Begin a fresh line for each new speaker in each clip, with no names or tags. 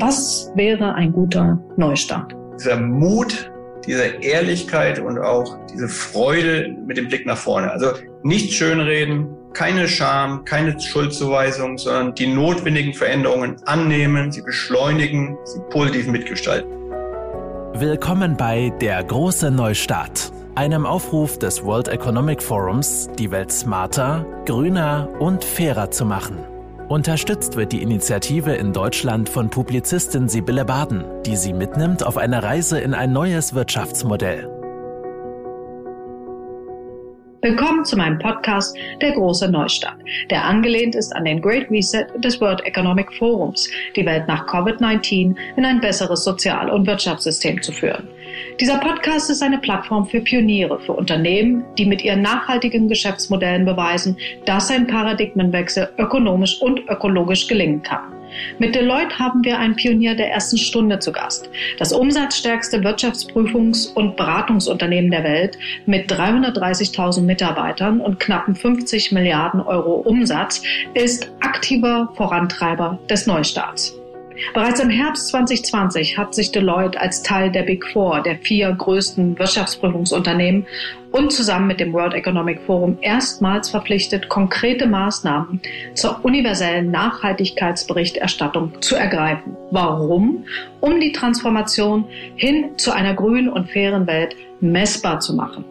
Was wäre ein guter Neustart?
Dieser Mut, diese Ehrlichkeit und auch diese Freude mit dem Blick nach vorne. Also nicht schönreden, keine Scham, keine Schuldzuweisung, sondern die notwendigen Veränderungen annehmen, sie beschleunigen, sie positiv mitgestalten.
Willkommen bei Der große Neustart, einem Aufruf des World Economic Forums, die Welt smarter, grüner und fairer zu machen. Unterstützt wird die Initiative in Deutschland von Publizistin Sibylle Baden, die sie mitnimmt auf eine Reise in ein neues Wirtschaftsmodell.
Willkommen zu meinem Podcast Der große Neustart, der angelehnt ist an den Great Reset des World Economic Forums, die Welt nach Covid-19 in ein besseres Sozial- und Wirtschaftssystem zu führen. Dieser Podcast ist eine Plattform für Pioniere, für Unternehmen, die mit ihren nachhaltigen Geschäftsmodellen beweisen, dass ein Paradigmenwechsel ökonomisch und ökologisch gelingen kann. Mit Deloitte haben wir einen Pionier der ersten Stunde zu Gast. Das umsatzstärkste Wirtschaftsprüfungs- und Beratungsunternehmen der Welt mit 330.000 Mitarbeitern und knappen 50 Milliarden Euro Umsatz ist aktiver Vorantreiber des Neustarts. Bereits im Herbst 2020 hat sich Deloitte als Teil der Big Four, der vier größten Wirtschaftsprüfungsunternehmen und zusammen mit dem World Economic Forum erstmals verpflichtet, konkrete Maßnahmen zur universellen Nachhaltigkeitsberichterstattung zu ergreifen. Warum? Um die Transformation hin zu einer grünen und fairen Welt messbar zu machen.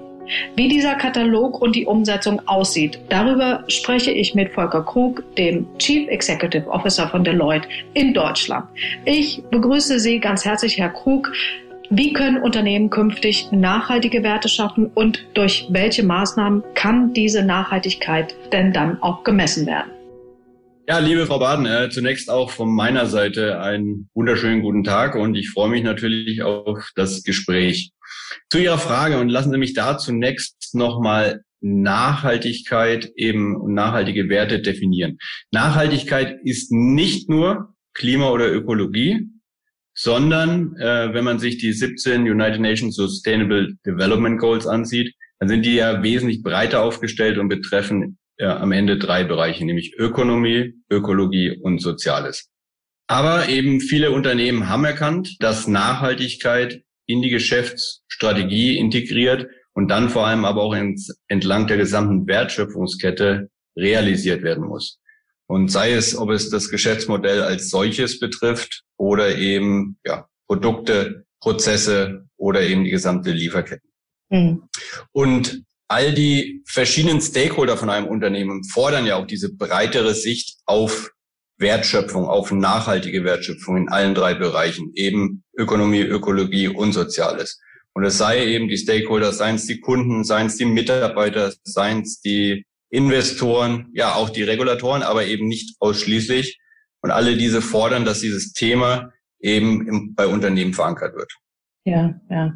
Wie dieser Katalog und die Umsetzung aussieht, darüber spreche ich mit Volker Krug, dem Chief Executive Officer von Deloitte in Deutschland. Ich begrüße Sie ganz herzlich, Herr Krug. Wie können Unternehmen künftig nachhaltige Werte schaffen und durch welche Maßnahmen kann diese Nachhaltigkeit denn dann auch gemessen werden?
Ja, liebe Frau Baden, äh, zunächst auch von meiner Seite einen wunderschönen guten Tag und ich freue mich natürlich auf das Gespräch. Zu Ihrer Frage und lassen Sie mich da zunächst nochmal Nachhaltigkeit eben und nachhaltige Werte definieren. Nachhaltigkeit ist nicht nur Klima oder Ökologie, sondern äh, wenn man sich die 17 United Nations Sustainable Development Goals ansieht, dann sind die ja wesentlich breiter aufgestellt und betreffen ja, am Ende drei Bereiche, nämlich Ökonomie, Ökologie und Soziales. Aber eben viele Unternehmen haben erkannt, dass Nachhaltigkeit in die Geschäftsstrategie integriert und dann vor allem aber auch ins, entlang der gesamten Wertschöpfungskette realisiert werden muss. Und sei es, ob es das Geschäftsmodell als solches betrifft oder eben ja, Produkte, Prozesse oder eben die gesamte Lieferkette. Mhm. Und all die verschiedenen Stakeholder von einem Unternehmen fordern ja auch diese breitere Sicht auf Wertschöpfung, auf nachhaltige Wertschöpfung in allen drei Bereichen, eben Ökonomie, Ökologie und Soziales. Und es sei eben die Stakeholder, seien es die Kunden, seien es die Mitarbeiter, seien es die Investoren, ja auch die Regulatoren, aber eben nicht ausschließlich. Und alle diese fordern, dass dieses Thema eben im, bei Unternehmen verankert wird.
Ja, ja.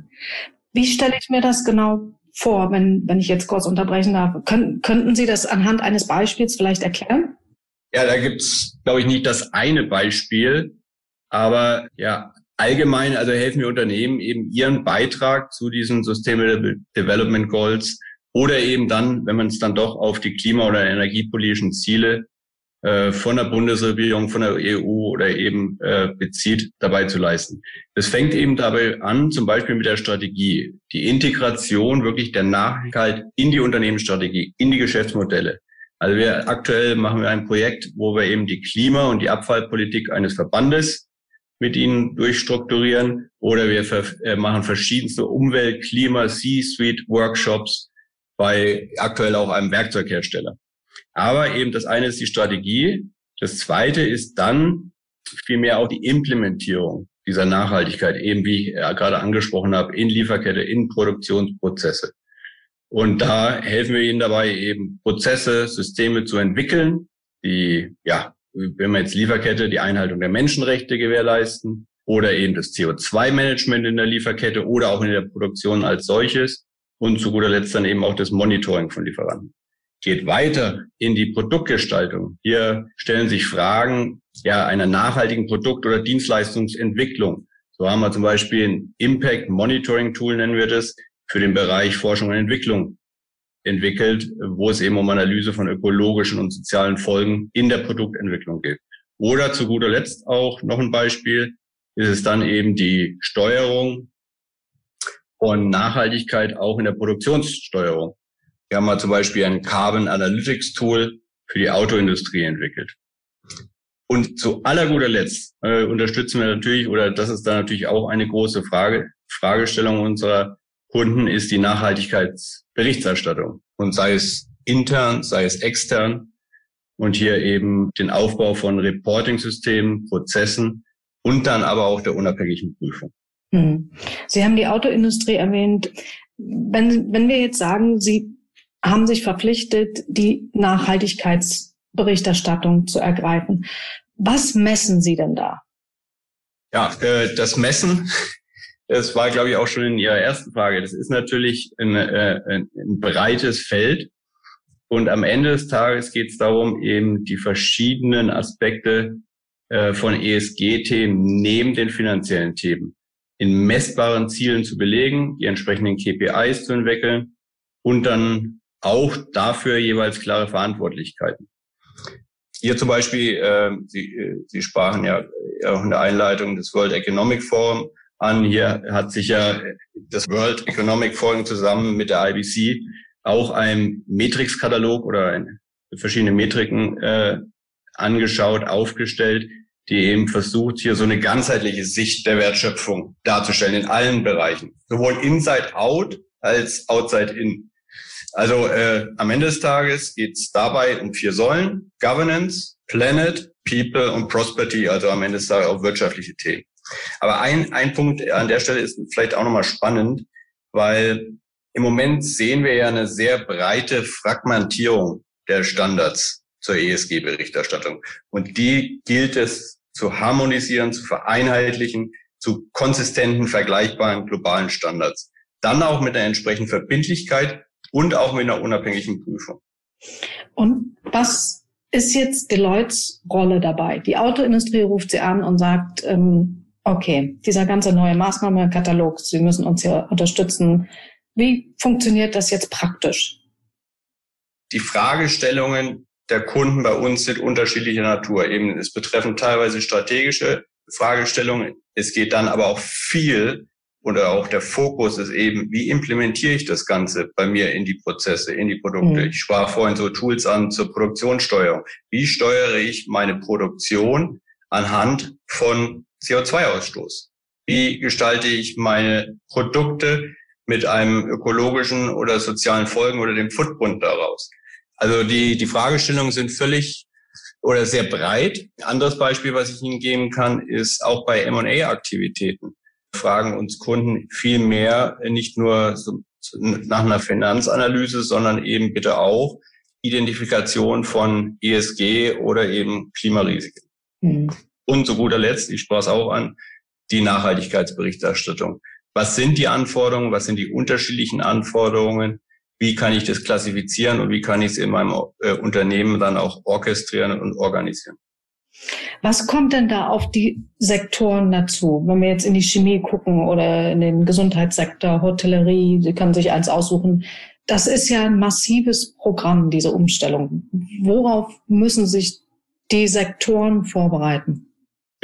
Wie stelle ich mir das genau vor, wenn, wenn ich jetzt kurz unterbrechen darf? Können, könnten Sie das anhand eines Beispiels vielleicht erklären?
Ja, da gibt's, glaube ich, nicht das eine Beispiel, aber ja, allgemein, also helfen wir Unternehmen eben ihren Beitrag zu diesen Sustainable Development Goals oder eben dann, wenn man es dann doch auf die klima- oder energiepolitischen Ziele äh, von der Bundesregierung, von der EU oder eben äh, bezieht, dabei zu leisten. Das fängt eben dabei an, zum Beispiel mit der Strategie, die Integration wirklich der Nachhaltigkeit in die Unternehmensstrategie, in die Geschäftsmodelle. Also wir aktuell machen wir ein Projekt, wo wir eben die Klima- und die Abfallpolitik eines Verbandes mit ihnen durchstrukturieren oder wir äh, machen verschiedenste Umwelt-, Klima-, C-Suite-Workshops bei aktuell auch einem Werkzeughersteller. Aber eben das eine ist die Strategie. Das zweite ist dann vielmehr auch die Implementierung dieser Nachhaltigkeit, eben wie ich gerade angesprochen habe, in Lieferkette, in Produktionsprozesse. Und da helfen wir ihnen dabei, eben Prozesse, Systeme zu entwickeln, die, ja, wenn wir jetzt Lieferkette, die Einhaltung der Menschenrechte gewährleisten oder eben das CO2-Management in der Lieferkette oder auch in der Produktion als solches und zu guter Letzt dann eben auch das Monitoring von Lieferanten. Geht weiter in die Produktgestaltung. Hier stellen sich Fragen ja einer nachhaltigen Produkt- oder Dienstleistungsentwicklung. So haben wir zum Beispiel ein Impact Monitoring Tool, nennen wir das, für den Bereich Forschung und Entwicklung entwickelt, wo es eben um Analyse von ökologischen und sozialen Folgen in der Produktentwicklung geht. Oder zu guter Letzt auch noch ein Beispiel, ist es dann eben die Steuerung von Nachhaltigkeit auch in der Produktionssteuerung. Wir haben mal zum Beispiel ein Carbon Analytics Tool für die Autoindustrie entwickelt. Und zu aller guter Letzt äh, unterstützen wir natürlich, oder das ist da natürlich auch eine große Frage, Fragestellung unserer Kunden, ist die Nachhaltigkeitsberichterstattung. Und sei es intern, sei es extern. Und hier eben den Aufbau von Reporting-Systemen, Prozessen und dann aber auch der unabhängigen Prüfung.
Hm. Sie haben die Autoindustrie erwähnt. Wenn, wenn wir jetzt sagen, Sie haben sich verpflichtet, die Nachhaltigkeitsberichterstattung zu ergreifen, was messen Sie denn da?
Ja, äh, das Messen, das war, glaube ich, auch schon in Ihrer ersten Frage. Das ist natürlich ein, äh, ein breites Feld. Und am Ende des Tages geht es darum, eben die verschiedenen Aspekte äh, von ESG-Themen neben den finanziellen Themen in messbaren Zielen zu belegen, die entsprechenden KPIs zu entwickeln und dann auch dafür jeweils klare Verantwortlichkeiten. Hier zum Beispiel, äh, Sie, äh, Sie sprachen ja auch in der Einleitung des World Economic Forum an. Hier hat sich ja das World Economic Forum zusammen mit der IBC auch ein Metrikskatalog oder verschiedene Metriken äh, angeschaut, aufgestellt, die eben versucht, hier so eine ganzheitliche Sicht der Wertschöpfung darzustellen in allen Bereichen. Sowohl inside out als outside in. Also äh, am Ende des Tages geht es dabei um vier Säulen. Governance, Planet, People und Prosperity, also am Ende des Tages auch wirtschaftliche Themen. Aber ein, ein Punkt an der Stelle ist vielleicht auch nochmal spannend, weil im Moment sehen wir ja eine sehr breite Fragmentierung der Standards zur ESG-Berichterstattung. Und die gilt es zu harmonisieren, zu vereinheitlichen, zu konsistenten, vergleichbaren globalen Standards. Dann auch mit einer entsprechenden Verbindlichkeit und auch mit einer unabhängigen Prüfung.
Und was ist jetzt Deloittes Rolle dabei? Die Autoindustrie ruft sie an und sagt, ähm, okay, dieser ganze neue Maßnahmenkatalog, Sie müssen uns hier unterstützen. Wie funktioniert das jetzt praktisch?
Die Fragestellungen der Kunden bei uns sind unterschiedlicher Natur. Eben, es betreffen teilweise strategische Fragestellungen. Es geht dann aber auch viel oder auch der Fokus ist eben, wie implementiere ich das Ganze bei mir in die Prozesse, in die Produkte? Mhm. Ich sprach vorhin so Tools an zur Produktionssteuerung. Wie steuere ich meine Produktion anhand von CO2-Ausstoß? Wie gestalte ich meine Produkte mit einem ökologischen oder sozialen Folgen oder dem Footprint daraus? Also die, die Fragestellungen sind völlig oder sehr breit. Anderes Beispiel, was ich Ihnen geben kann, ist auch bei M&A-Aktivitäten fragen uns Kunden viel mehr nicht nur nach einer Finanzanalyse, sondern eben bitte auch Identifikation von ESG oder eben Klimarisiken. Mhm. Und zu guter Letzt, ich sprach es auch an, die Nachhaltigkeitsberichterstattung. Was sind die Anforderungen? Was sind die unterschiedlichen Anforderungen? wie kann ich das klassifizieren und wie kann ich es in meinem äh, Unternehmen dann auch orchestrieren und organisieren.
Was kommt denn da auf die Sektoren dazu? Wenn wir jetzt in die Chemie gucken oder in den Gesundheitssektor, Hotellerie, Sie können sich eins aussuchen. Das ist ja ein massives Programm, diese Umstellung. Worauf müssen sich die Sektoren vorbereiten?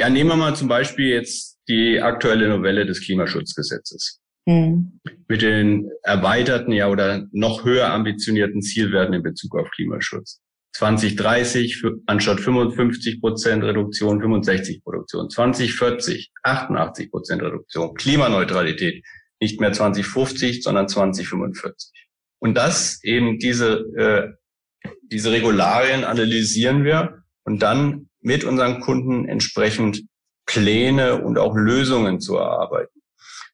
Ja, nehmen wir mal zum Beispiel jetzt die aktuelle Novelle des Klimaschutzgesetzes. Mhm. Mit den erweiterten ja oder noch höher ambitionierten Zielwerten in Bezug auf Klimaschutz. 2030 für, anstatt 55 Prozent Reduktion 65 Produktion. 2040 88 Prozent Reduktion. Klimaneutralität nicht mehr 2050, sondern 2045. Und das eben diese, äh, diese Regularien analysieren wir und dann mit unseren Kunden entsprechend Pläne und auch Lösungen zu erarbeiten.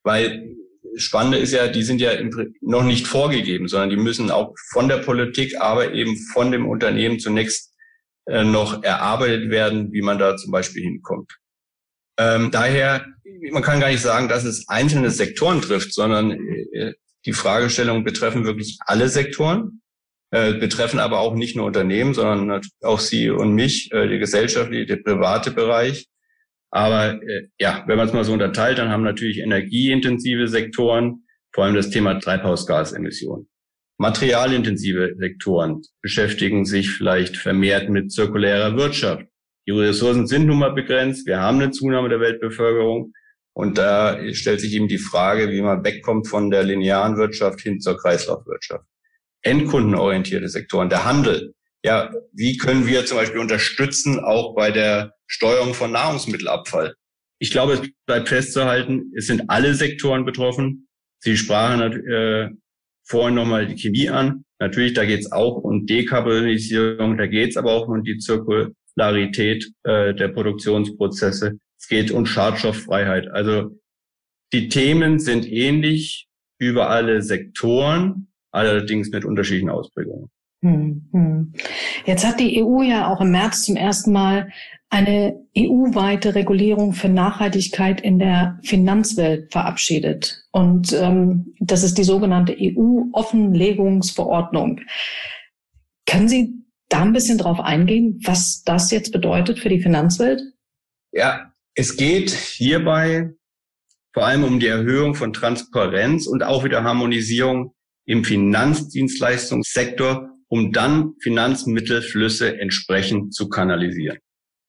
Weil Spannende ist ja, die sind ja noch nicht vorgegeben, sondern die müssen auch von der Politik, aber eben von dem Unternehmen zunächst äh, noch erarbeitet werden, wie man da zum Beispiel hinkommt. Ähm, daher, man kann gar nicht sagen, dass es einzelne Sektoren trifft, sondern äh, die Fragestellungen betreffen wirklich alle Sektoren, äh, betreffen aber auch nicht nur Unternehmen, sondern auch Sie und mich, äh, die Gesellschaft, der private Bereich. Aber äh, ja, wenn man es mal so unterteilt, dann haben natürlich energieintensive Sektoren, vor allem das Thema Treibhausgasemissionen. Materialintensive Sektoren beschäftigen sich vielleicht vermehrt mit zirkulärer Wirtschaft, Die Ressourcen sind nun mal begrenzt. Wir haben eine Zunahme der Weltbevölkerung. Und da stellt sich eben die Frage, wie man wegkommt von der linearen Wirtschaft hin zur Kreislaufwirtschaft. Endkundenorientierte Sektoren, der Handel. Ja, wie können wir zum Beispiel unterstützen, auch bei der Steuerung von Nahrungsmittelabfall? Ich glaube, es bleibt festzuhalten, es sind alle Sektoren betroffen. Sie sprachen äh, vorhin nochmal die Chemie an. Natürlich, da geht es auch um Dekarbonisierung, da geht es aber auch um die Zirkularität äh, der Produktionsprozesse. Es geht um Schadstofffreiheit. Also die Themen sind ähnlich über alle Sektoren, allerdings mit unterschiedlichen Ausprägungen. Hm,
hm. Jetzt hat die EU ja auch im März zum ersten Mal eine EU-weite Regulierung für Nachhaltigkeit in der Finanzwelt verabschiedet. Und ähm, das ist die sogenannte EU-Offenlegungsverordnung. Können Sie da ein bisschen drauf eingehen, was das jetzt bedeutet für die Finanzwelt?
Ja, es geht hierbei vor allem um die Erhöhung von Transparenz und auch wieder Harmonisierung im Finanzdienstleistungssektor, um dann Finanzmittelflüsse entsprechend zu kanalisieren.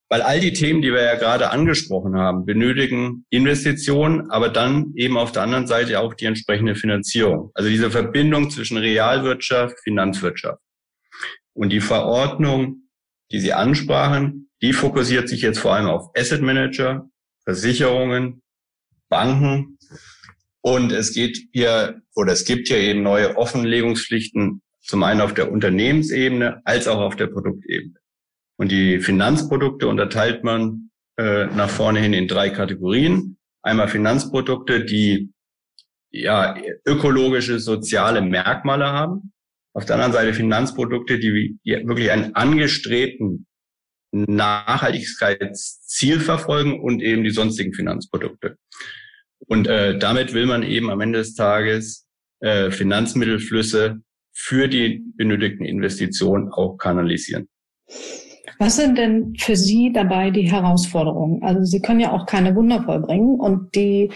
Weil all die Themen, die wir ja gerade angesprochen haben, benötigen Investitionen, aber dann eben auf der anderen Seite auch die entsprechende Finanzierung. Also diese Verbindung zwischen Realwirtschaft, Finanzwirtschaft. Und die Verordnung, die Sie ansprachen, die fokussiert sich jetzt vor allem auf Asset Manager, Versicherungen, Banken. Und es geht hier, oder es gibt hier eben neue Offenlegungspflichten, zum einen auf der Unternehmensebene als auch auf der Produktebene. Und die Finanzprodukte unterteilt man äh, nach vorne hin in drei Kategorien. Einmal Finanzprodukte, die ja ökologische, soziale Merkmale haben. Auf der anderen Seite Finanzprodukte, die, die wirklich einen angestrebten Nachhaltigkeitsziel verfolgen und eben die sonstigen Finanzprodukte. Und äh, damit will man eben am Ende des Tages äh, Finanzmittelflüsse für die benötigten Investitionen auch kanalisieren.
Was sind denn für Sie dabei die Herausforderungen? Also Sie können ja auch keine Wunder vollbringen und die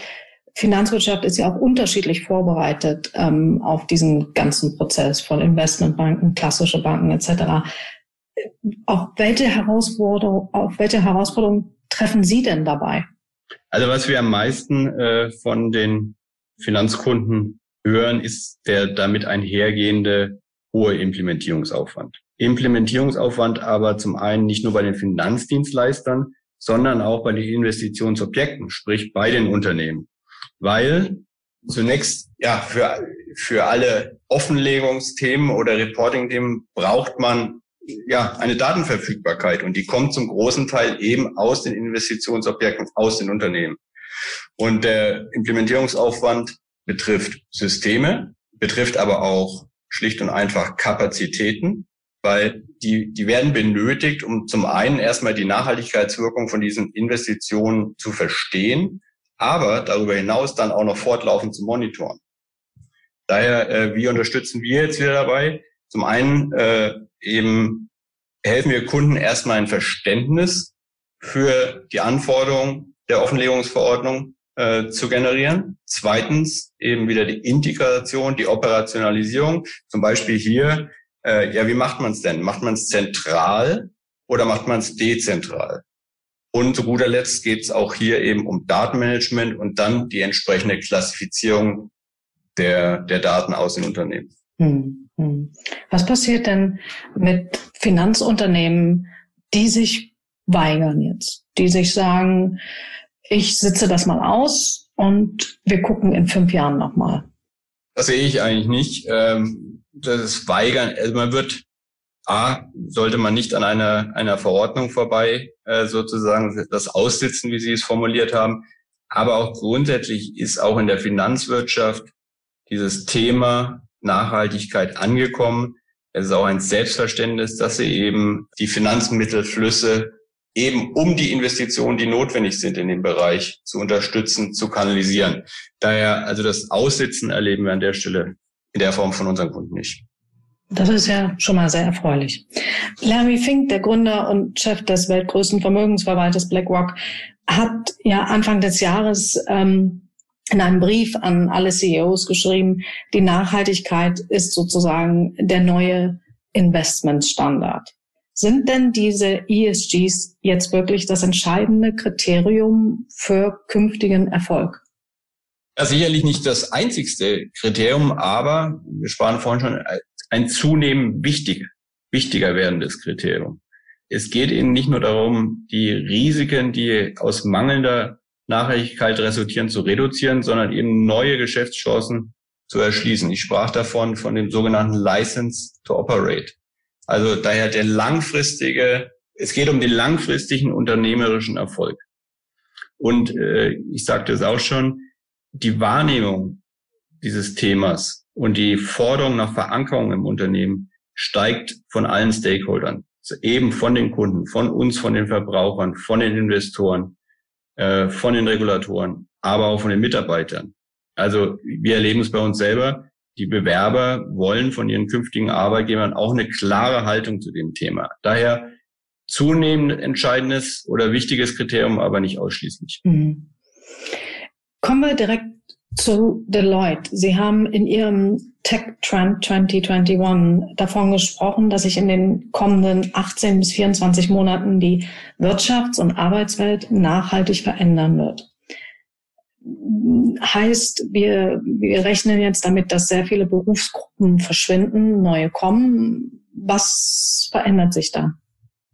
Finanzwirtschaft ist ja auch unterschiedlich vorbereitet ähm, auf diesen ganzen Prozess von Investmentbanken, klassische Banken etc auf welche Herausforderung, auf welche Herausforderung treffen Sie denn dabei?
Also was wir am meisten äh, von den Finanzkunden hören, ist der damit einhergehende hohe Implementierungsaufwand. Implementierungsaufwand aber zum einen nicht nur bei den Finanzdienstleistern, sondern auch bei den Investitionsobjekten, sprich bei den Unternehmen. Weil zunächst, ja, für, für alle Offenlegungsthemen oder Reporting-Themen braucht man ja, eine Datenverfügbarkeit und die kommt zum großen Teil eben aus den Investitionsobjekten, aus den Unternehmen. Und der Implementierungsaufwand betrifft Systeme, betrifft aber auch schlicht und einfach Kapazitäten, weil die, die werden benötigt, um zum einen erstmal die Nachhaltigkeitswirkung von diesen Investitionen zu verstehen, aber darüber hinaus dann auch noch fortlaufend zu monitoren. Daher, äh, wie unterstützen wir jetzt wieder dabei? Zum einen äh, eben helfen wir Kunden erstmal ein Verständnis für die Anforderungen der Offenlegungsverordnung äh, zu generieren. Zweitens eben wieder die Integration, die Operationalisierung. Zum Beispiel hier, äh, ja, wie macht man es denn? Macht man es zentral oder macht man es dezentral? Und zu guter Letzt geht es auch hier eben um Datenmanagement und dann die entsprechende Klassifizierung der, der Daten aus den Unternehmen.
Hm. Was passiert denn mit Finanzunternehmen, die sich weigern jetzt, die sich sagen, ich sitze das mal aus und wir gucken in fünf Jahren nochmal?
Das sehe ich eigentlich nicht. Ähm, das ist Weigern. Also man wird, A, sollte man nicht an einer, einer Verordnung vorbei äh, sozusagen das aussitzen, wie Sie es formuliert haben. Aber auch grundsätzlich ist auch in der Finanzwirtschaft dieses Thema Nachhaltigkeit angekommen. Es ist auch ein Selbstverständnis, dass sie eben die Finanzmittelflüsse eben um die Investitionen, die notwendig sind in dem Bereich, zu unterstützen, zu kanalisieren. Daher, also das Aussitzen erleben wir an der Stelle in der Form von unseren Kunden nicht.
Das ist ja schon mal sehr erfreulich. Larry Fink, der Gründer und Chef des weltgrößten Vermögensverwalters BlackRock, hat ja Anfang des Jahres ähm, in einem Brief an alle CEOs geschrieben, die Nachhaltigkeit ist sozusagen der neue Investmentstandard. Sind denn diese ESGs jetzt wirklich das entscheidende Kriterium für künftigen Erfolg?
Ja, sicherlich nicht das einzigste Kriterium, aber wir sprachen vorhin schon ein zunehmend wichtig, wichtiger werdendes Kriterium. Es geht eben nicht nur darum, die Risiken, die aus mangelnder Nachhaltigkeit resultieren, zu reduzieren, sondern eben neue Geschäftschancen zu erschließen. Ich sprach davon, von dem sogenannten License to Operate. Also daher der langfristige, es geht um den langfristigen unternehmerischen Erfolg. Und äh, ich sagte es auch schon, die Wahrnehmung dieses Themas und die Forderung nach Verankerung im Unternehmen steigt von allen Stakeholdern eben von den Kunden, von uns, von den Verbrauchern, von den Investoren, äh, von den Regulatoren, aber auch von den Mitarbeitern. Also wir erleben es bei uns selber. Die Bewerber wollen von ihren künftigen Arbeitgebern auch eine klare Haltung zu dem Thema. Daher zunehmend entscheidendes oder wichtiges Kriterium, aber nicht ausschließlich. Mhm.
Kommen wir direkt zu Deloitte. Sie haben in Ihrem Tech Trend 2021 davon gesprochen, dass sich in den kommenden 18 bis 24 Monaten die Wirtschafts- und Arbeitswelt nachhaltig verändern wird. Heißt, wir, wir rechnen jetzt damit, dass sehr viele Berufsgruppen verschwinden, neue kommen. Was verändert sich da?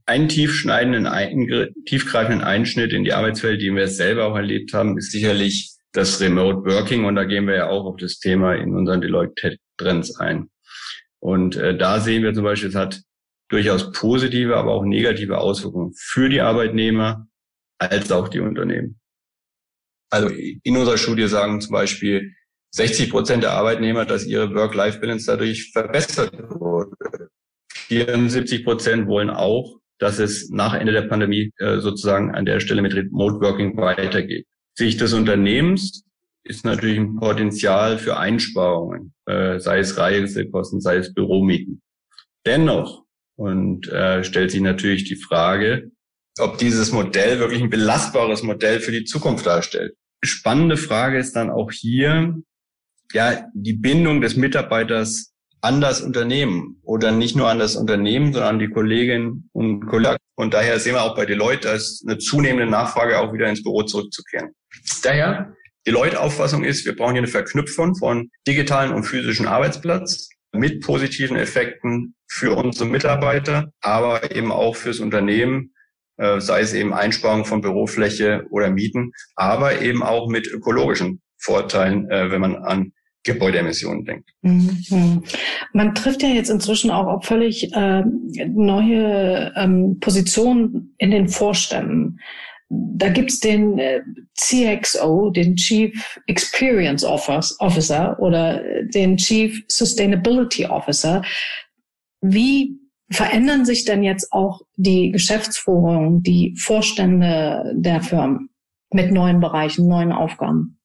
Einen tiefschneidenden, tiefgreifenden Einschnitt in die Arbeitswelt, den wir selber auch erlebt haben, ist sicherlich das Remote Working und da gehen wir ja auch auf das Thema in unseren Deloitte Trends ein. Und äh, da sehen wir zum Beispiel, es hat durchaus positive, aber auch negative Auswirkungen für die Arbeitnehmer als auch die Unternehmen. Also in unserer Studie sagen zum Beispiel 60 Prozent der Arbeitnehmer, dass ihre Work-Life-Balance dadurch verbessert wurde. 74 Prozent wollen auch, dass es nach Ende der Pandemie äh, sozusagen an der Stelle mit Remote Working weitergeht. Sicht des Unternehmens ist natürlich ein Potenzial für Einsparungen, äh, sei es Reisekosten, sei es Büromieten. Dennoch und äh, stellt sich natürlich die Frage, ob dieses Modell wirklich ein belastbares Modell für die Zukunft darstellt. Spannende Frage ist dann auch hier, ja, die Bindung des Mitarbeiters an das Unternehmen oder nicht nur an das Unternehmen, sondern an die Kolleginnen und Kollegen. Und daher sehen wir auch bei Deloitte, dass eine zunehmende Nachfrage auch wieder ins Büro zurückzukehren. Daher, Deloitte-Auffassung ist, wir brauchen hier eine Verknüpfung von digitalen und physischen Arbeitsplatz mit positiven Effekten für unsere Mitarbeiter, aber eben auch fürs Unternehmen, äh, sei es eben Einsparung von Bürofläche oder Mieten, aber eben auch mit ökologischen Vorteilen, äh, wenn man an Gebäudeemissionen denkt. Mhm.
Man trifft ja jetzt inzwischen auch auf völlig äh, neue ähm, Positionen in den Vorständen. Da gibt's den äh, CXO, den Chief Experience Officer oder den Chief Sustainability Officer. Wie verändern sich denn jetzt auch die Geschäftsführung, die Vorstände der Firmen mit neuen Bereichen, neuen Aufgaben?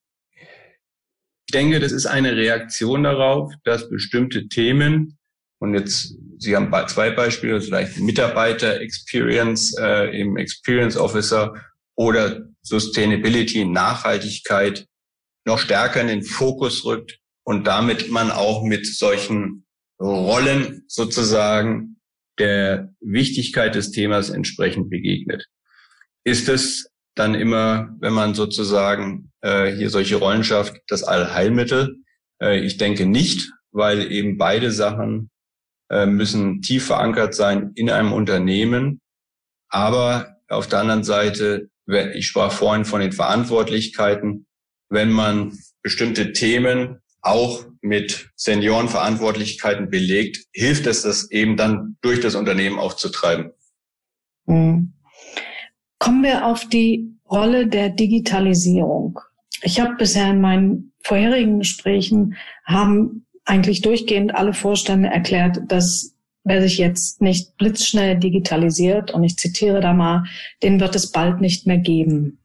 Ich denke, das ist eine Reaktion darauf, dass bestimmte Themen und jetzt, Sie haben zwei Beispiele, vielleicht Mitarbeiter Experience äh, im Experience Officer oder Sustainability, Nachhaltigkeit noch stärker in den Fokus rückt und damit man auch mit solchen Rollen sozusagen der Wichtigkeit des Themas entsprechend begegnet. Ist es dann immer, wenn man sozusagen äh, hier solche Rollen schafft, das Allheilmittel? Äh, ich denke nicht, weil eben beide Sachen äh, müssen tief verankert sein in einem Unternehmen. Aber auf der anderen Seite ich sprach vorhin von den Verantwortlichkeiten, wenn man bestimmte Themen auch mit Seniorenverantwortlichkeiten belegt, hilft es, das eben dann durch das Unternehmen auch zu treiben.
Mhm. Kommen wir auf die Rolle der Digitalisierung. Ich habe bisher in meinen vorherigen Gesprächen haben eigentlich durchgehend alle Vorstände erklärt, dass wer sich jetzt nicht blitzschnell digitalisiert, und ich zitiere da mal, den wird es bald nicht mehr geben.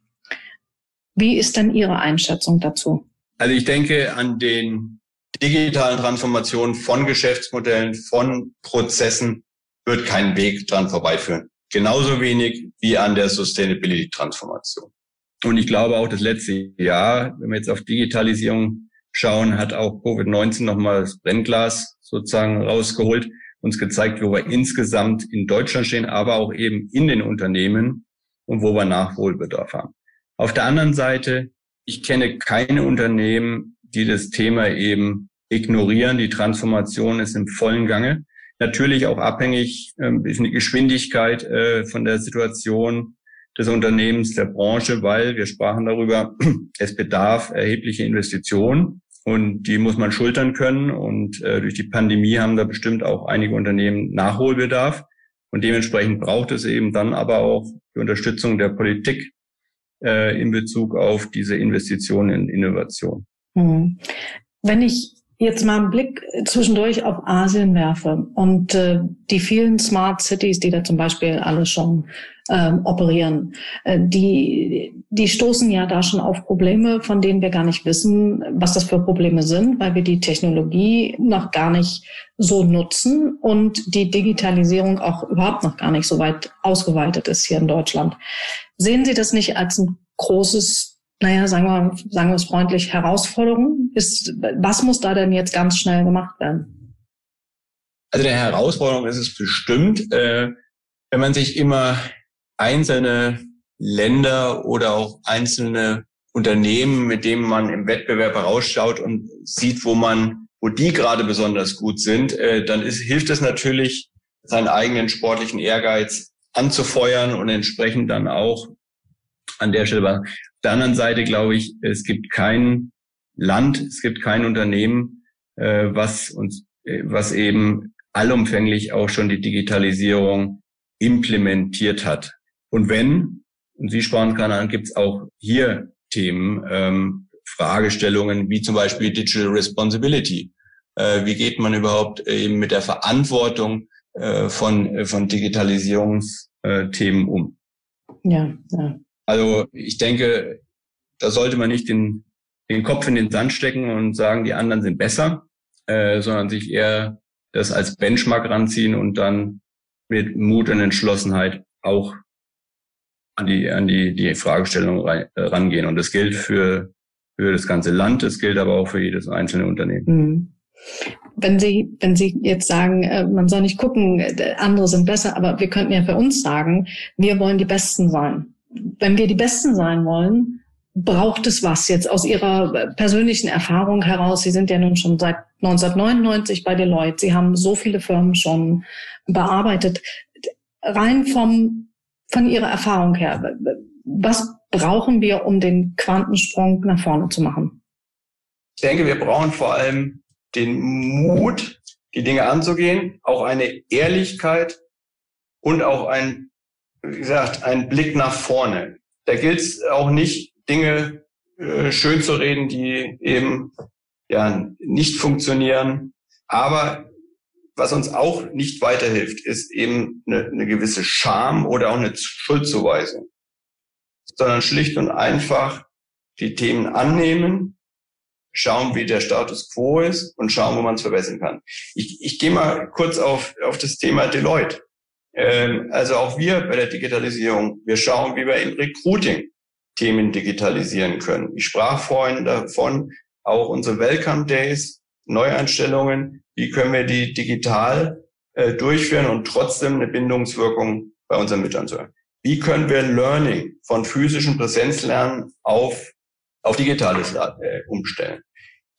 Wie ist denn Ihre Einschätzung dazu?
Also ich denke an den digitalen Transformationen von Geschäftsmodellen, von Prozessen wird kein Weg dran vorbeiführen. Genauso wenig wie an der Sustainability-Transformation. Und ich glaube auch das letzte Jahr, wenn wir jetzt auf Digitalisierung schauen, hat auch Covid-19 nochmal das Brennglas sozusagen rausgeholt uns gezeigt, wo wir insgesamt in Deutschland stehen, aber auch eben in den Unternehmen und wo wir Nachholbedarf haben. Auf der anderen Seite, ich kenne keine Unternehmen, die das Thema eben ignorieren. Die Transformation ist im vollen Gange. Natürlich auch abhängig ähm, ist die Geschwindigkeit äh, von der Situation des Unternehmens, der Branche, weil wir sprachen darüber, es bedarf erhebliche Investitionen und die muss man schultern können. Und äh, durch die Pandemie haben da bestimmt auch einige Unternehmen Nachholbedarf. Und dementsprechend braucht es eben dann aber auch die Unterstützung der Politik äh, in Bezug auf diese Investitionen in Innovation.
Mhm. Wenn ich jetzt mal einen Blick zwischendurch auf Asien werfe und äh, die vielen Smart Cities, die da zum Beispiel alle schon ähm, operieren, äh, die, die stoßen ja da schon auf Probleme, von denen wir gar nicht wissen, was das für Probleme sind, weil wir die Technologie noch gar nicht so nutzen und die Digitalisierung auch überhaupt noch gar nicht so weit ausgeweitet ist hier in Deutschland. Sehen Sie das nicht als ein großes naja, sagen wir, sagen wir es freundlich, Herausforderung ist, was muss da denn jetzt ganz schnell gemacht werden?
Also der Herausforderung ist es bestimmt, äh, wenn man sich immer einzelne Länder oder auch einzelne Unternehmen, mit denen man im Wettbewerb herausschaut und sieht, wo man, wo die gerade besonders gut sind, äh, dann ist, hilft es natürlich, seinen eigenen sportlichen Ehrgeiz anzufeuern und entsprechend dann auch an der Stelle der anderen Seite glaube ich, es gibt kein Land, es gibt kein Unternehmen, äh, was uns, äh, was eben allumfänglich auch schon die Digitalisierung implementiert hat. Und wenn, und Sie sprachen gerade an, gibt es auch hier Themen, ähm, Fragestellungen wie zum Beispiel Digital Responsibility. Äh, wie geht man überhaupt eben mit der Verantwortung äh, von, äh, von Digitalisierungsthemen um?
Ja, ja.
Also ich denke, da sollte man nicht den, den Kopf in den Sand stecken und sagen, die anderen sind besser, äh, sondern sich eher das als Benchmark ranziehen und dann mit Mut und Entschlossenheit auch an die, an die, die Fragestellung rein, äh, rangehen. Und das gilt für, für das ganze Land, das gilt aber auch für jedes einzelne Unternehmen. Mhm.
Wenn Sie, wenn Sie jetzt sagen, äh, man soll nicht gucken, äh, andere sind besser, aber wir könnten ja für uns sagen, wir wollen die Besten sein wenn wir die Besten sein wollen, braucht es was jetzt aus Ihrer persönlichen Erfahrung heraus? Sie sind ja nun schon seit 1999 bei Deloitte. Sie haben so viele Firmen schon bearbeitet. Rein vom, von Ihrer Erfahrung her, was brauchen wir, um den Quantensprung nach vorne zu machen?
Ich denke, wir brauchen vor allem den Mut, die Dinge anzugehen, auch eine Ehrlichkeit und auch ein wie gesagt, ein Blick nach vorne. Da gilt es auch nicht, Dinge äh, schön zu reden, die eben ja nicht funktionieren. Aber was uns auch nicht weiterhilft, ist eben eine, eine gewisse Scham oder auch eine Schuldzuweisung, sondern schlicht und einfach die Themen annehmen, schauen, wie der Status quo ist und schauen, wo man es verbessern kann. Ich, ich gehe mal kurz auf, auf das Thema Deloitte. Ähm, also auch wir bei der Digitalisierung, wir schauen, wie wir im Recruiting Themen digitalisieren können. Ich sprach vorhin davon, auch unsere Welcome Days, Neueinstellungen, wie können wir die digital äh, durchführen und trotzdem eine Bindungswirkung bei unseren Mitarbeitern. Wie können wir Learning von physischen Präsenzlernen auf, auf digitales äh, umstellen?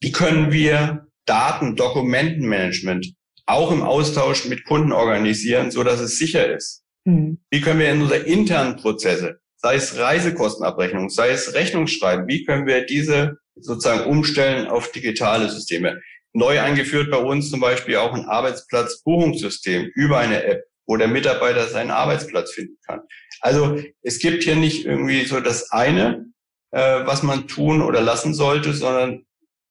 Wie können wir Daten, Dokumentenmanagement auch im Austausch mit Kunden organisieren, so dass es sicher ist. Mhm. Wie können wir in unsere internen Prozesse, sei es Reisekostenabrechnung, sei es Rechnungsschreiben, wie können wir diese sozusagen umstellen auf digitale Systeme? Neu eingeführt bei uns zum Beispiel auch ein Arbeitsplatzbuchungssystem über eine App, wo der Mitarbeiter seinen Arbeitsplatz finden kann. Also es gibt hier nicht irgendwie so das eine, äh, was man tun oder lassen sollte, sondern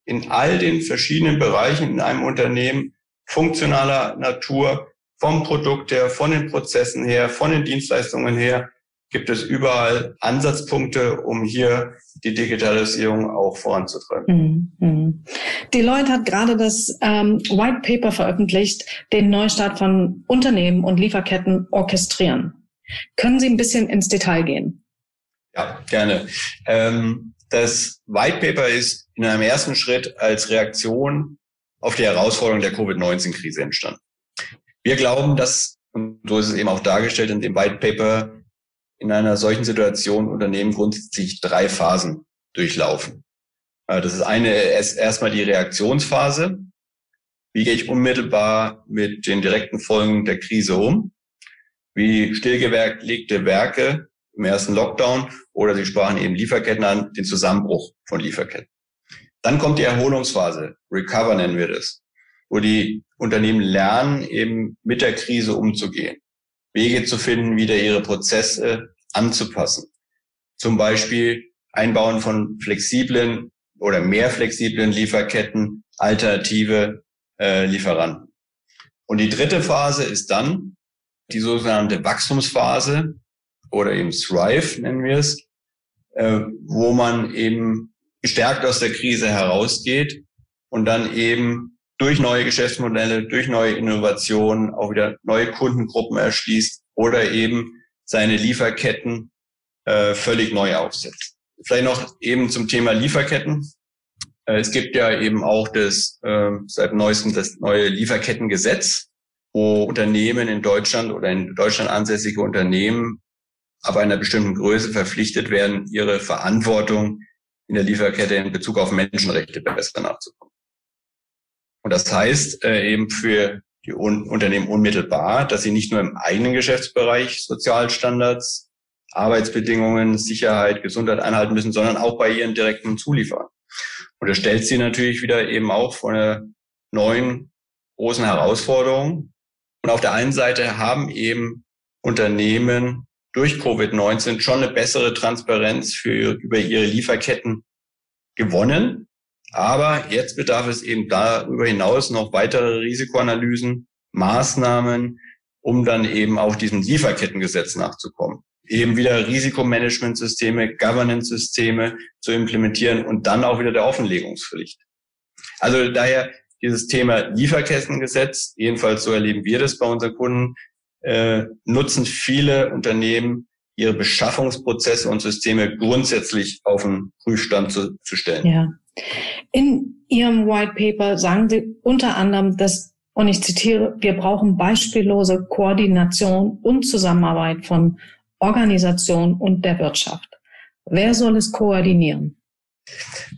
in all den verschiedenen Bereichen in einem Unternehmen funktionaler Natur, vom Produkt her, von den Prozessen her, von den Dienstleistungen her, gibt es überall Ansatzpunkte, um hier die Digitalisierung auch voranzutreiben.
Mhm. mhm. Deloitte hat gerade das ähm, White Paper veröffentlicht, den Neustart von Unternehmen und Lieferketten orchestrieren. Können Sie ein bisschen ins Detail gehen?
Ja, gerne. Ähm, das White Paper ist in einem ersten Schritt als Reaktion auf die Herausforderung der Covid-19-Krise entstanden. Wir glauben, dass, und so ist es eben auch dargestellt in dem White Paper, in einer solchen Situation Unternehmen grundsätzlich drei Phasen durchlaufen. Äh, das ist eine ist erstmal die Reaktionsphase. Wie gehe ich unmittelbar mit den direkten Folgen der Krise um? Wie stillgelegte Werke im ersten Lockdown oder Sie sprachen eben Lieferketten an, den Zusammenbruch von Lieferketten. Dann kommt die Erholungsphase, Recover nennen wir das, wo die Unternehmen lernen, eben mit der Krise umzugehen. Wege zu finden, wieder ihre Prozesse anzupassen. Zum Beispiel Einbauen von flexiblen oder mehr flexiblen Lieferketten, alternative äh, Lieferanten. Und die dritte Phase ist dann die sogenannte Wachstumsphase oder eben Thrive nennen wir es, äh, wo man eben gestärkt aus der Krise herausgeht und dann eben durch neue Geschäftsmodelle, durch neue Innovationen auch wieder neue Kundengruppen erschließt oder eben seine Lieferketten äh, völlig neu aufsetzt. Vielleicht noch eben zum Thema Lieferketten. Äh, es gibt ja eben auch das äh, seit neuestem das neue Lieferkettengesetz, wo Unternehmen in Deutschland oder in Deutschland ansässige Unternehmen ab einer bestimmten Größe verpflichtet werden, ihre Verantwortung in der Lieferkette in Bezug auf Menschenrechte besser nachzukommen. Und das heißt äh, eben für die Un Unternehmen unmittelbar, dass sie nicht nur im eigenen Geschäftsbereich Sozialstandards, Arbeitsbedingungen, Sicherheit, Gesundheit einhalten müssen, sondern auch bei ihren direkten Zulieferern. Und das stellt sie natürlich wieder eben auch vor einer neuen großen Herausforderung. Und auf der einen Seite haben eben Unternehmen durch Covid-19 schon eine bessere Transparenz für, über ihre Lieferketten gewonnen. Aber jetzt bedarf es eben darüber hinaus noch weitere Risikoanalysen, Maßnahmen, um dann eben auch diesem Lieferkettengesetz nachzukommen. Eben wieder Risikomanagementsysteme, Governance-Systeme zu implementieren und dann auch wieder der Offenlegungspflicht. Also daher dieses Thema Lieferkettengesetz, jedenfalls so erleben wir das bei unseren Kunden, äh, nutzen viele Unternehmen ihre Beschaffungsprozesse und Systeme grundsätzlich auf den Prüfstand zu, zu stellen.
Ja. In Ihrem White Paper sagen Sie unter anderem, dass, und ich zitiere, wir brauchen beispiellose Koordination und Zusammenarbeit von Organisation und der Wirtschaft. Wer soll es koordinieren?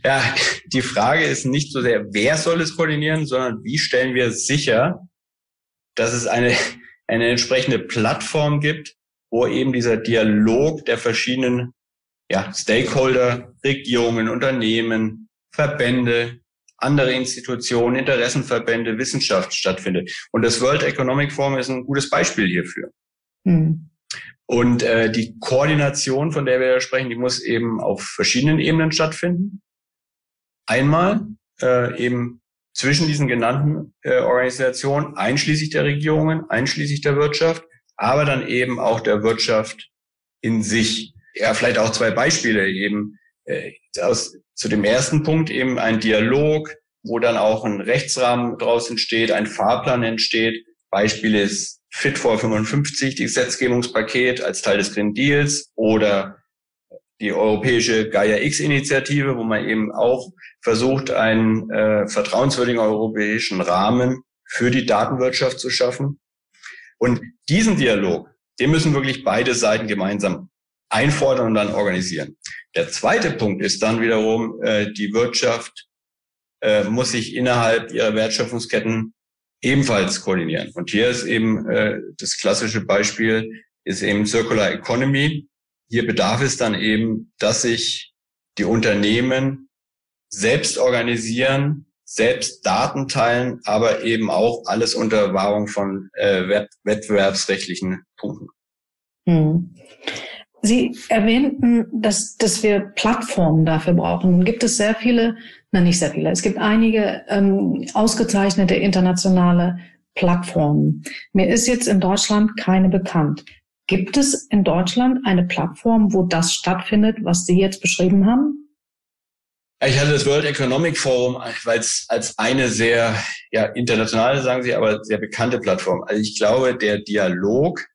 Ja, die Frage ist nicht so sehr, wer soll es koordinieren, sondern wie stellen wir sicher, dass es eine, eine entsprechende Plattform gibt, wo eben dieser Dialog der verschiedenen ja, Stakeholder, Regierungen, Unternehmen, Verbände, andere Institutionen, Interessenverbände, Wissenschaft stattfindet. Und das World Economic Forum ist ein gutes Beispiel hierfür. Hm. Und äh, die Koordination, von der wir da sprechen, die muss eben auf verschiedenen Ebenen stattfinden. Einmal äh, eben zwischen diesen genannten äh, Organisationen, einschließlich der Regierungen, einschließlich der Wirtschaft, aber dann eben auch der Wirtschaft in sich. Ja, vielleicht auch zwei Beispiele eben äh, aus zu dem ersten Punkt eben ein Dialog, wo dann auch ein Rechtsrahmen draus entsteht, ein Fahrplan entsteht. Beispiel ist Fit for 55, die Gesetzgebungspaket als Teil des Green Deals oder die europäische Gaia X-Initiative, wo man eben auch versucht, einen äh, vertrauenswürdigen europäischen Rahmen für die Datenwirtschaft zu schaffen. Und diesen Dialog, den müssen wirklich beide Seiten gemeinsam einfordern und dann organisieren. Der zweite Punkt ist dann wiederum, äh, die Wirtschaft äh, muss sich innerhalb ihrer Wertschöpfungsketten ebenfalls koordinieren. Und hier ist eben äh, das klassische Beispiel, ist eben Circular Economy. Hier bedarf es dann eben, dass sich die Unternehmen selbst organisieren, selbst Daten teilen, aber eben auch alles unter Wahrung von äh, wettbewerbsrechtlichen Punkten. Hm.
Sie erwähnten, dass, dass wir Plattformen dafür brauchen. Gibt es sehr viele, na nicht sehr viele, es gibt einige ähm, ausgezeichnete internationale Plattformen. Mir ist jetzt in Deutschland keine bekannt. Gibt es in Deutschland eine Plattform, wo das stattfindet, was Sie jetzt beschrieben haben?
Ich hatte das World Economic Forum als, als eine sehr ja, internationale, sagen Sie, aber sehr bekannte Plattform. Also ich glaube, der Dialog,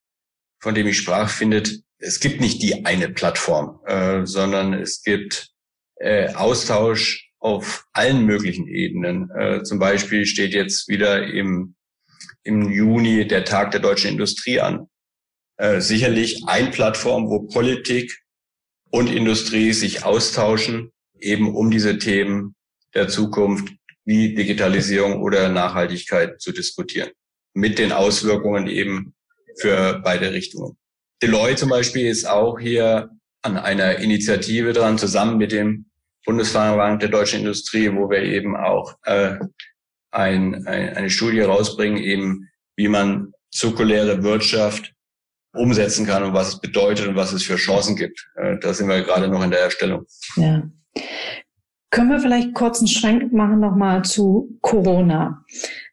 von dem ich sprach, findet es gibt nicht die eine Plattform, äh, sondern es gibt äh, Austausch auf allen möglichen Ebenen. Äh, zum Beispiel steht jetzt wieder im im Juni der Tag der deutschen Industrie an. Äh, sicherlich ein Plattform, wo Politik und Industrie sich austauschen, eben um diese Themen der Zukunft wie Digitalisierung oder Nachhaltigkeit zu diskutieren. Mit den Auswirkungen eben für beide Richtungen. Deloitte zum Beispiel ist auch hier an einer Initiative dran, zusammen mit dem Bundesverband der deutschen Industrie, wo wir eben auch äh, ein, ein, eine Studie rausbringen, eben wie man zirkuläre Wirtschaft umsetzen kann und was es bedeutet und was es für Chancen gibt. Äh, da sind wir gerade noch in der Erstellung.
Ja. Können wir vielleicht kurz einen Schwenk machen nochmal zu Corona?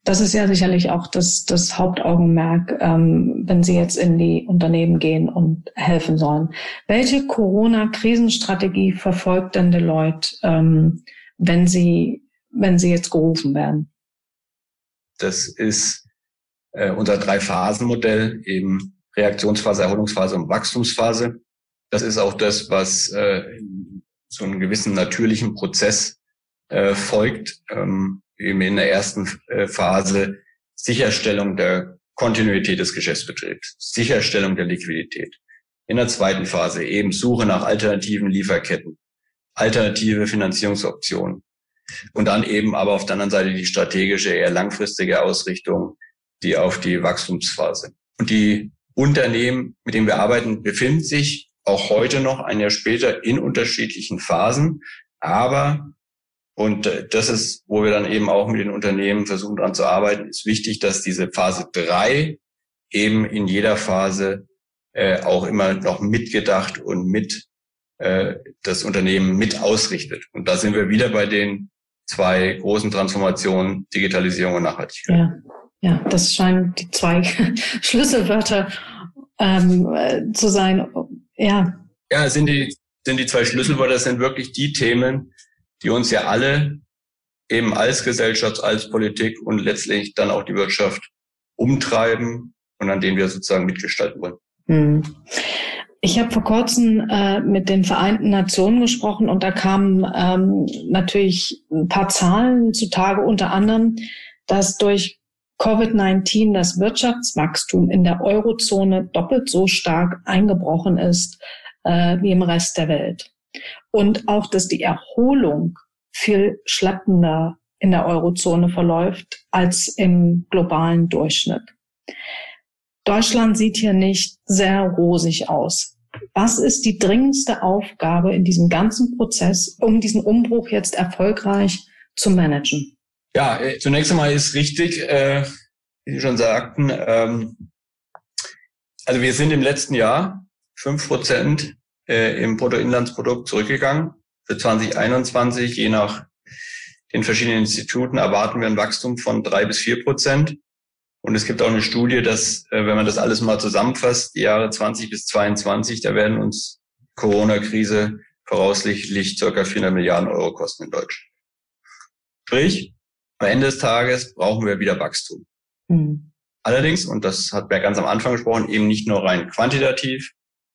Das ist ja sicherlich auch das, das Hauptaugenmerk, ähm, wenn Sie jetzt in die Unternehmen gehen und helfen sollen. Welche Corona-Krisenstrategie verfolgt denn Deloitte, ähm, wenn Sie, wenn Sie jetzt gerufen werden?
Das ist äh, unser Drei-Phasen-Modell, eben Reaktionsphase, Erholungsphase und Wachstumsphase. Das ist auch das, was äh, so einen gewissen natürlichen Prozess äh, folgt. Ähm, in der ersten äh, Phase Sicherstellung der Kontinuität des Geschäftsbetriebs, Sicherstellung der Liquidität. In der zweiten Phase eben Suche nach alternativen Lieferketten, alternative Finanzierungsoptionen. Und dann eben aber auf der anderen Seite die strategische, eher langfristige Ausrichtung, die auf die Wachstumsphase. Und die Unternehmen, mit denen wir arbeiten, befinden sich auch heute noch ein Jahr später in unterschiedlichen Phasen. Aber, und äh, das ist, wo wir dann eben auch mit den Unternehmen versuchen daran zu arbeiten, ist wichtig, dass diese Phase drei eben in jeder Phase äh, auch immer noch mitgedacht und mit äh, das Unternehmen mit ausrichtet. Und da sind wir wieder bei den zwei großen Transformationen, Digitalisierung und Nachhaltigkeit.
Ja, ja das scheinen die zwei Schlüsselwörter ähm, äh, zu sein. Ja.
Ja, sind die, sind die zwei Schlüsselwörter, das sind wirklich die Themen, die uns ja alle eben als Gesellschaft, als Politik und letztlich dann auch die Wirtschaft umtreiben und an denen wir sozusagen mitgestalten wollen. Hm.
Ich habe vor kurzem äh, mit den Vereinten Nationen gesprochen und da kamen ähm, natürlich ein paar Zahlen zutage, unter anderem, dass durch Covid-19 das Wirtschaftswachstum in der Eurozone doppelt so stark eingebrochen ist äh, wie im Rest der Welt. Und auch, dass die Erholung viel schleppender in der Eurozone verläuft als im globalen Durchschnitt. Deutschland sieht hier nicht sehr rosig aus. Was ist die dringendste Aufgabe in diesem ganzen Prozess, um diesen Umbruch jetzt erfolgreich zu managen?
Ja, äh, zunächst einmal ist richtig, äh, wie Sie schon sagten, ähm, also wir sind im letzten Jahr fünf Prozent äh, im Bruttoinlandsprodukt zurückgegangen. Für 2021, je nach den verschiedenen Instituten, erwarten wir ein Wachstum von drei bis vier Prozent. Und es gibt auch eine Studie, dass, äh, wenn man das alles mal zusammenfasst, die Jahre 20 bis 22, da werden uns Corona-Krise voraussichtlich circa 400 Milliarden Euro kosten in Deutschland. Sprich, am Ende des Tages brauchen wir wieder Wachstum. Mhm. Allerdings, und das hat Berg ganz am Anfang gesprochen, eben nicht nur rein quantitativ,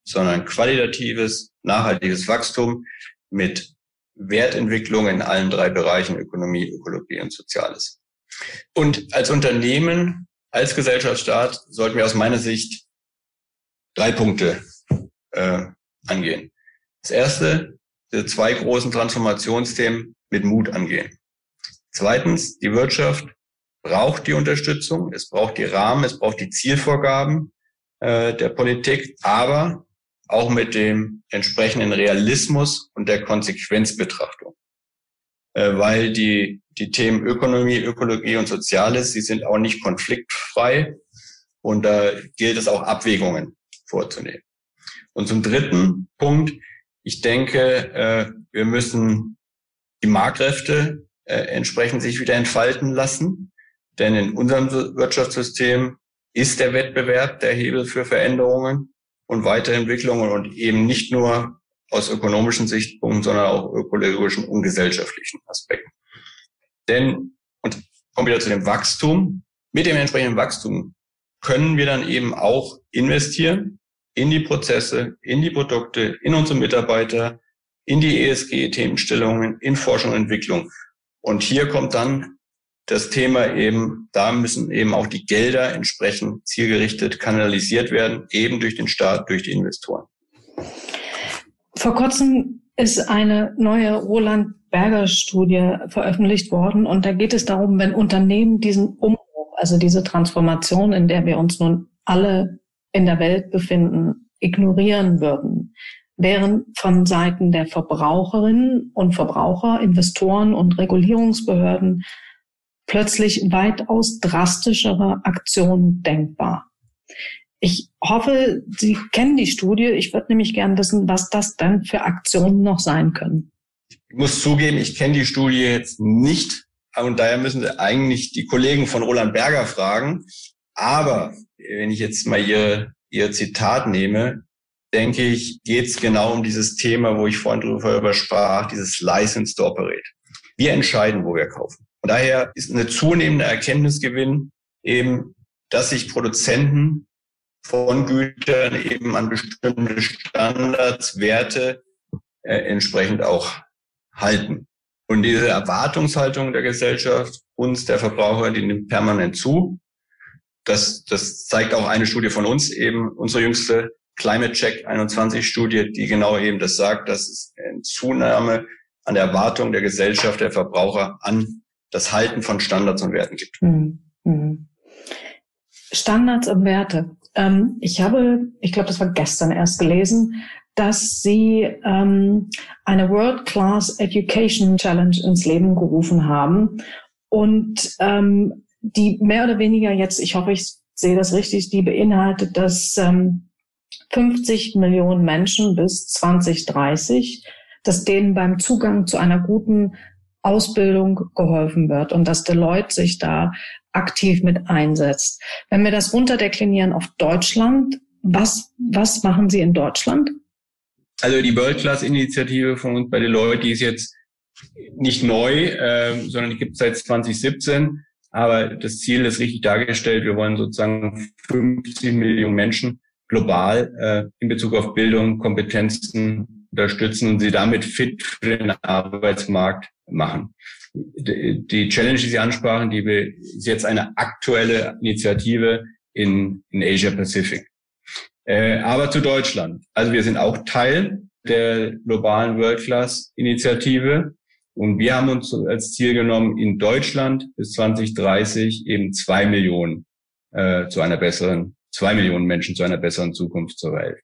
sondern qualitatives, nachhaltiges Wachstum mit Wertentwicklung in allen drei Bereichen Ökonomie, Ökologie und Soziales. Und als Unternehmen, als Gesellschaftsstaat sollten wir aus meiner Sicht drei Punkte äh, angehen. Das erste, diese zwei großen Transformationsthemen mit Mut angehen. Zweitens, die Wirtschaft braucht die Unterstützung, es braucht die Rahmen, es braucht die Zielvorgaben äh, der Politik, aber auch mit dem entsprechenden Realismus und der Konsequenzbetrachtung. Äh, weil die, die Themen Ökonomie, Ökologie und Soziales, sie sind auch nicht konfliktfrei und da gilt es auch Abwägungen vorzunehmen. Und zum dritten Punkt, ich denke, äh, wir müssen die Marktkräfte äh, entsprechend sich wieder entfalten lassen. Denn in unserem Wirtschaftssystem ist der Wettbewerb der Hebel für Veränderungen und Weiterentwicklungen und eben nicht nur aus ökonomischen Sichtpunkten, sondern auch ökologischen und gesellschaftlichen Aspekten. Denn, und kommen wieder zu dem Wachstum, mit dem entsprechenden Wachstum können wir dann eben auch investieren in die Prozesse, in die Produkte, in unsere Mitarbeiter, in die ESG-Themenstellungen, in Forschung und Entwicklung. Und hier kommt dann das Thema eben, da müssen eben auch die Gelder entsprechend zielgerichtet kanalisiert werden, eben durch den Staat, durch die Investoren.
Vor kurzem ist eine neue Roland Berger Studie veröffentlicht worden und da geht es darum, wenn Unternehmen diesen Umbruch, also diese Transformation, in der wir uns nun alle in der Welt befinden, ignorieren würden, wären von Seiten der Verbraucherinnen und Verbraucher, Investoren und Regulierungsbehörden plötzlich weitaus drastischere Aktionen denkbar. Ich hoffe, Sie kennen die Studie. Ich würde nämlich gern wissen, was das denn für Aktionen noch sein können.
Ich muss zugeben, ich kenne die Studie jetzt nicht. Und daher müssen Sie eigentlich die Kollegen von Roland Berger fragen. Aber wenn ich jetzt mal Ihr, Ihr Zitat nehme, denke ich, geht es genau um dieses Thema, wo ich vorhin drüber sprach, dieses License to Operate. Wir entscheiden, wo wir kaufen. Und daher ist eine zunehmende Erkenntnisgewinn eben, dass sich Produzenten von Gütern eben an bestimmte Standards, Werte äh, entsprechend auch halten. Und diese Erwartungshaltung der Gesellschaft, uns, der Verbraucher, die nimmt permanent zu. Das, das zeigt auch eine Studie von uns, eben unsere jüngste Climate Check 21 Studie, die genau eben das sagt, dass es eine Zunahme an der Erwartung der Gesellschaft, der Verbraucher an das Halten von Standards und Werten gibt. Mhm.
Standards und Werte. Ähm, ich habe, ich glaube, das war gestern erst gelesen, dass Sie ähm, eine World Class Education Challenge ins Leben gerufen haben und ähm, die mehr oder weniger jetzt, ich hoffe, ich sehe das richtig, die beinhaltet, dass ähm, 50 Millionen Menschen bis 2030, dass denen beim Zugang zu einer guten Ausbildung geholfen wird und dass Deloitte sich da aktiv mit einsetzt. Wenn wir das runterdeklinieren auf Deutschland, was, was machen Sie in Deutschland?
Also die World Class Initiative von uns bei Deloitte, die ist jetzt nicht neu, äh, sondern die gibt es seit 2017. Aber das Ziel ist richtig dargestellt. Wir wollen sozusagen 50 Millionen Menschen global äh, in Bezug auf Bildung, Kompetenzen unterstützen und sie damit fit für den Arbeitsmarkt machen. Die Challenge, die Sie ansprachen, die ist jetzt eine aktuelle Initiative in, in Asia Pacific. Äh, aber zu Deutschland. Also wir sind auch Teil der globalen World Class Initiative. Und wir haben uns als Ziel genommen, in Deutschland bis 2030 eben zwei Millionen äh, zu einer besseren, zwei Millionen Menschen zu einer besseren Zukunft zu helfen.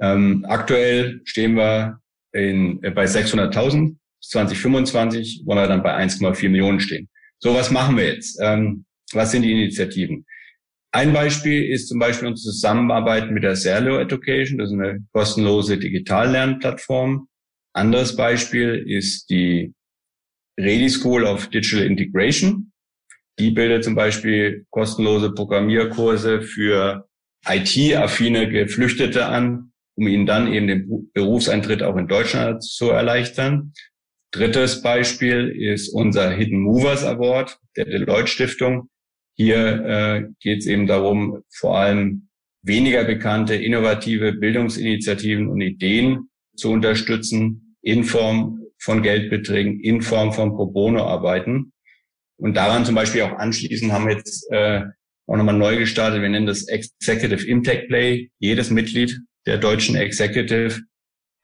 Ähm, aktuell stehen wir in, äh, bei 600.000 2025 wollen wir dann bei 1,4 Millionen stehen. So, was machen wir jetzt? Ähm, was sind die Initiativen? Ein Beispiel ist zum Beispiel unsere Zusammenarbeit mit der Serlo Education. Das ist eine kostenlose Digitallernplattform. Anderes Beispiel ist die Ready School of Digital Integration. Die bildet zum Beispiel kostenlose Programmierkurse für IT-affine Geflüchtete an, um ihnen dann eben den Berufseintritt auch in Deutschland zu erleichtern. Drittes Beispiel ist unser Hidden Movers Award der Deloitte Stiftung. Hier äh, geht es eben darum, vor allem weniger bekannte, innovative Bildungsinitiativen und Ideen zu unterstützen in Form von Geldbeträgen, in Form von Pro Bono-Arbeiten. Und daran zum Beispiel auch anschließend haben wir jetzt äh, auch nochmal neu gestartet. Wir nennen das Executive Impact Play. Jedes Mitglied der deutschen Executive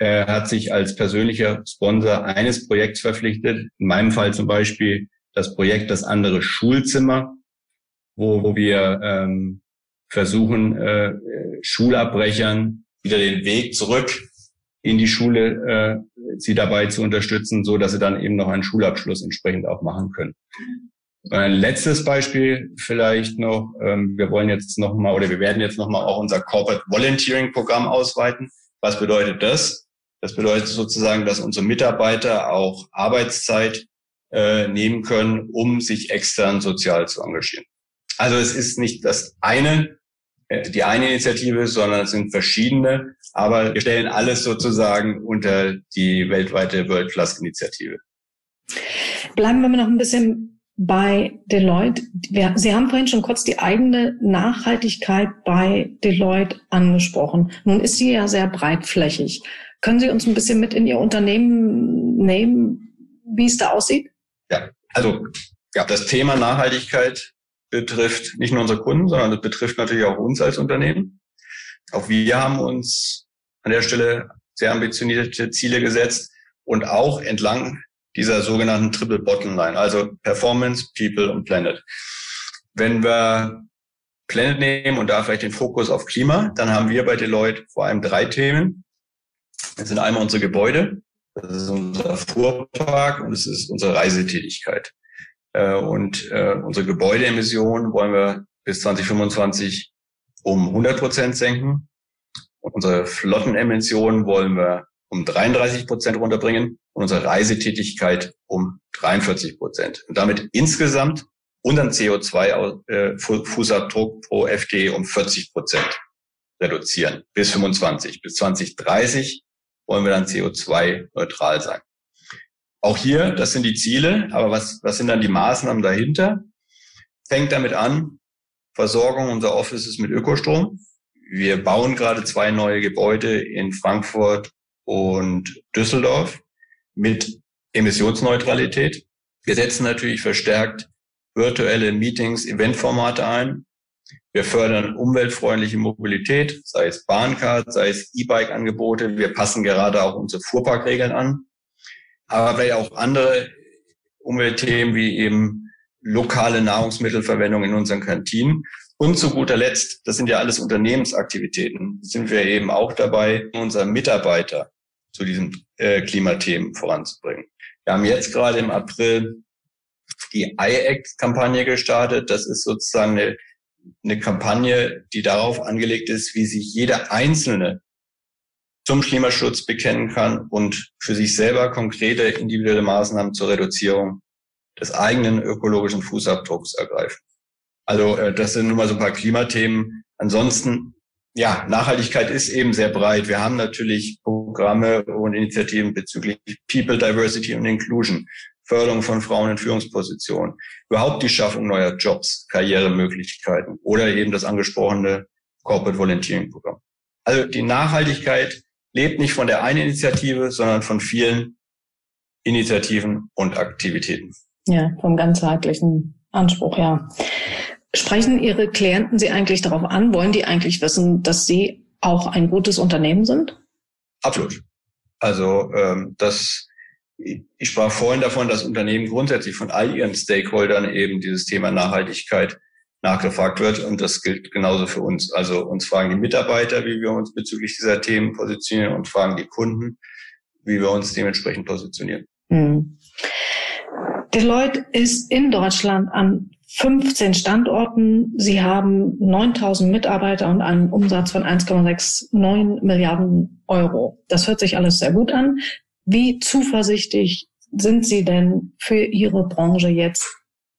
er hat sich als persönlicher Sponsor eines Projekts verpflichtet. In meinem Fall zum Beispiel das Projekt Das andere Schulzimmer, wo, wo wir ähm, versuchen, äh, Schulabbrechern wieder den Weg zurück in die Schule, äh, sie dabei zu unterstützen, so dass sie dann eben noch einen Schulabschluss entsprechend auch machen können. Ein letztes Beispiel vielleicht noch. Ähm, wir wollen jetzt noch mal oder wir werden jetzt noch mal auch unser Corporate Volunteering Programm ausweiten. Was bedeutet das? Das bedeutet sozusagen, dass unsere Mitarbeiter auch Arbeitszeit äh, nehmen können, um sich extern sozial zu engagieren. Also es ist nicht das eine, äh, die eine Initiative, sondern es sind verschiedene, aber wir stellen alles sozusagen unter die weltweite World Class Initiative.
Bleiben wir noch ein bisschen bei Deloitte. Sie haben vorhin schon kurz die eigene Nachhaltigkeit bei Deloitte angesprochen. Nun ist sie ja sehr breitflächig. Können Sie uns ein bisschen mit in Ihr Unternehmen nehmen, wie es da aussieht?
Ja, also ja, das Thema Nachhaltigkeit betrifft nicht nur unsere Kunden, sondern es betrifft natürlich auch uns als Unternehmen. Auch wir haben uns an der Stelle sehr ambitionierte Ziele gesetzt und auch entlang dieser sogenannten Triple Bottom Line, also Performance, People und Planet. Wenn wir Planet nehmen und da vielleicht den Fokus auf Klima, dann haben wir bei Deloitte vor allem drei Themen. Das sind einmal unsere Gebäude, das ist unser Fuhrpark und es ist unsere Reisetätigkeit. Äh, und äh, unsere Gebäudeemissionen wollen wir bis 2025 um 100 Prozent senken. Unsere Flottenemissionen wollen wir um 33 Prozent runterbringen und unsere Reisetätigkeit um 43 Prozent. Und damit insgesamt unseren CO2-Fußabdruck äh, pro FD um 40 Prozent reduzieren bis 25. Bis 2030 wollen wir dann CO2-neutral sein. Auch hier, das sind die Ziele, aber was, was sind dann die Maßnahmen dahinter? Fängt damit an, Versorgung unserer Offices mit Ökostrom. Wir bauen gerade zwei neue Gebäude in Frankfurt und Düsseldorf mit Emissionsneutralität. Wir setzen natürlich verstärkt virtuelle Meetings, Eventformate ein. Wir fördern umweltfreundliche Mobilität, sei es Bahncard, sei es E-Bike-Angebote. Wir passen gerade auch unsere Fuhrparkregeln an aber vielleicht auch andere Umweltthemen wie eben lokale Nahrungsmittelverwendung in unseren Kantinen. Und zu guter Letzt, das sind ja alles Unternehmensaktivitäten, sind wir eben auch dabei, unsere Mitarbeiter zu diesen äh, Klimathemen voranzubringen. Wir haben jetzt gerade im April die iAct-Kampagne gestartet. Das ist sozusagen eine, eine Kampagne, die darauf angelegt ist, wie sich jeder Einzelne zum Klimaschutz bekennen kann und für sich selber konkrete individuelle Maßnahmen zur Reduzierung des eigenen ökologischen Fußabdrucks ergreifen. Also äh, das sind nun mal so ein paar Klimathemen. Ansonsten, ja, Nachhaltigkeit ist eben sehr breit. Wir haben natürlich Programme und Initiativen bezüglich People, Diversity und Inclusion, Förderung von Frauen in Führungspositionen, überhaupt die Schaffung neuer Jobs, Karrieremöglichkeiten oder eben das angesprochene Corporate Volunteering Programm. Also die Nachhaltigkeit lebt nicht von der einen Initiative, sondern von vielen Initiativen und Aktivitäten.
Ja, vom ganzheitlichen Anspruch, ja. Sprechen Ihre Klienten Sie eigentlich darauf an? Wollen die eigentlich wissen, dass Sie auch ein gutes Unternehmen sind?
Absolut. Also ähm, das, ich sprach vorhin davon, dass Unternehmen grundsätzlich von all ihren Stakeholdern eben dieses Thema Nachhaltigkeit nachgefragt wird. Und das gilt genauso für uns. Also uns fragen die Mitarbeiter, wie wir uns bezüglich dieser Themen positionieren und fragen die Kunden, wie wir uns dementsprechend positionieren. Hm.
Deloitte ist in Deutschland an 15 Standorten. Sie haben 9000 Mitarbeiter und einen Umsatz von 1,69 Milliarden Euro. Das hört sich alles sehr gut an. Wie zuversichtlich sind Sie denn für Ihre Branche jetzt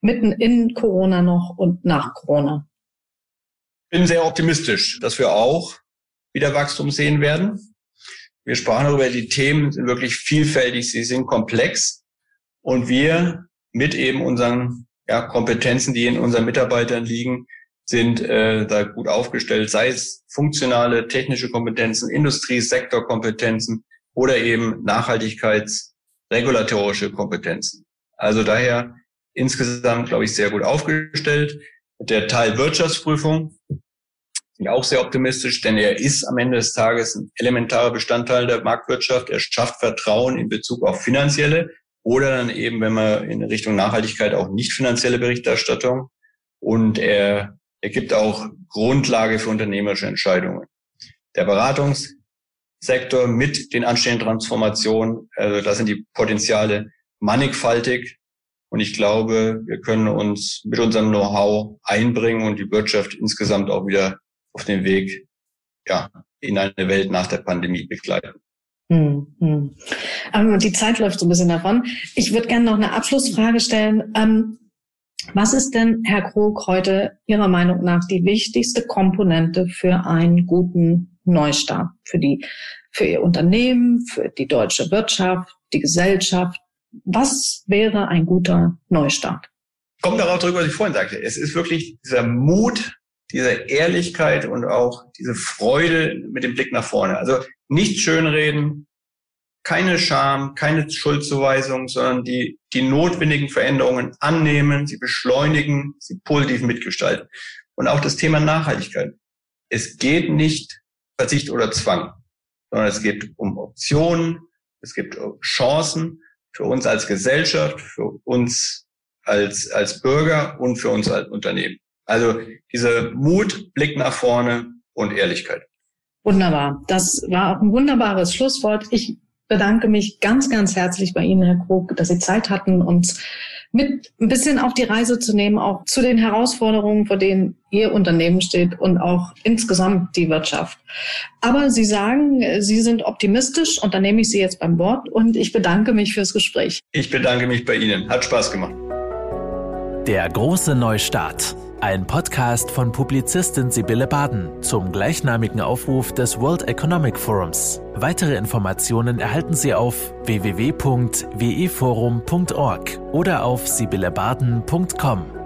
mitten in Corona noch und nach Corona?
Bin sehr optimistisch, dass wir auch wieder Wachstum sehen werden. Wir sprachen darüber, die Themen sind wirklich vielfältig, sie sind komplex und wir mit eben unseren ja, Kompetenzen, die in unseren Mitarbeitern liegen, sind äh, da gut aufgestellt, sei es funktionale, technische Kompetenzen, Industrie, Sektorkompetenzen oder eben nachhaltigkeitsregulatorische Kompetenzen. Also daher insgesamt, glaube ich, sehr gut aufgestellt. Der Teil Wirtschaftsprüfung bin auch sehr optimistisch, denn er ist am Ende des Tages ein elementarer Bestandteil der Marktwirtschaft. Er schafft Vertrauen in Bezug auf finanzielle oder dann eben, wenn man in Richtung Nachhaltigkeit auch nicht finanzielle Berichterstattung. Und er, er gibt auch Grundlage für unternehmerische Entscheidungen. Der Beratungssektor mit den anstehenden Transformationen, also da sind die Potenziale mannigfaltig. Und ich glaube, wir können uns mit unserem Know-how einbringen und die Wirtschaft insgesamt auch wieder auf den Weg ja, in eine Welt nach der Pandemie begleiten. Hm,
hm. Ähm, die Zeit läuft so ein bisschen davon. Ich würde gerne noch eine Abschlussfrage stellen. Ähm, was ist denn, Herr Krug, heute Ihrer Meinung nach die wichtigste Komponente für einen guten Neustart? Für die, für Ihr Unternehmen, für die deutsche Wirtschaft, die Gesellschaft, was wäre ein guter Neustart?
Kommt darauf zurück, was ich vorhin sagte. Es ist wirklich dieser Mut, diese Ehrlichkeit und auch diese Freude mit dem Blick nach vorne. Also nicht schönreden, keine Scham, keine Schuldzuweisung, sondern die, die notwendigen Veränderungen annehmen, sie beschleunigen, sie positiv mitgestalten. Und auch das Thema Nachhaltigkeit. Es geht nicht Verzicht oder Zwang, sondern es geht um Optionen, es gibt Chancen für uns als Gesellschaft, für uns als, als Bürger und für uns als Unternehmen. Also diese Mut, Blick nach vorne und Ehrlichkeit.
Wunderbar. Das war auch ein wunderbares Schlusswort. Ich bedanke mich ganz, ganz herzlich bei Ihnen, Herr Krug, dass Sie Zeit hatten, uns mit ein bisschen auf die Reise zu nehmen, auch zu den Herausforderungen, vor denen Ihr Unternehmen steht und auch insgesamt die Wirtschaft. Aber Sie sagen, Sie sind optimistisch und dann nehme ich Sie jetzt beim Wort und ich bedanke mich fürs Gespräch.
Ich bedanke mich bei Ihnen. Hat Spaß gemacht.
Der große Neustart. Ein Podcast von Publizistin Sibylle Baden zum gleichnamigen Aufruf des World Economic Forums. Weitere Informationen erhalten Sie auf www.weforum.org oder auf sibyllebaden.com.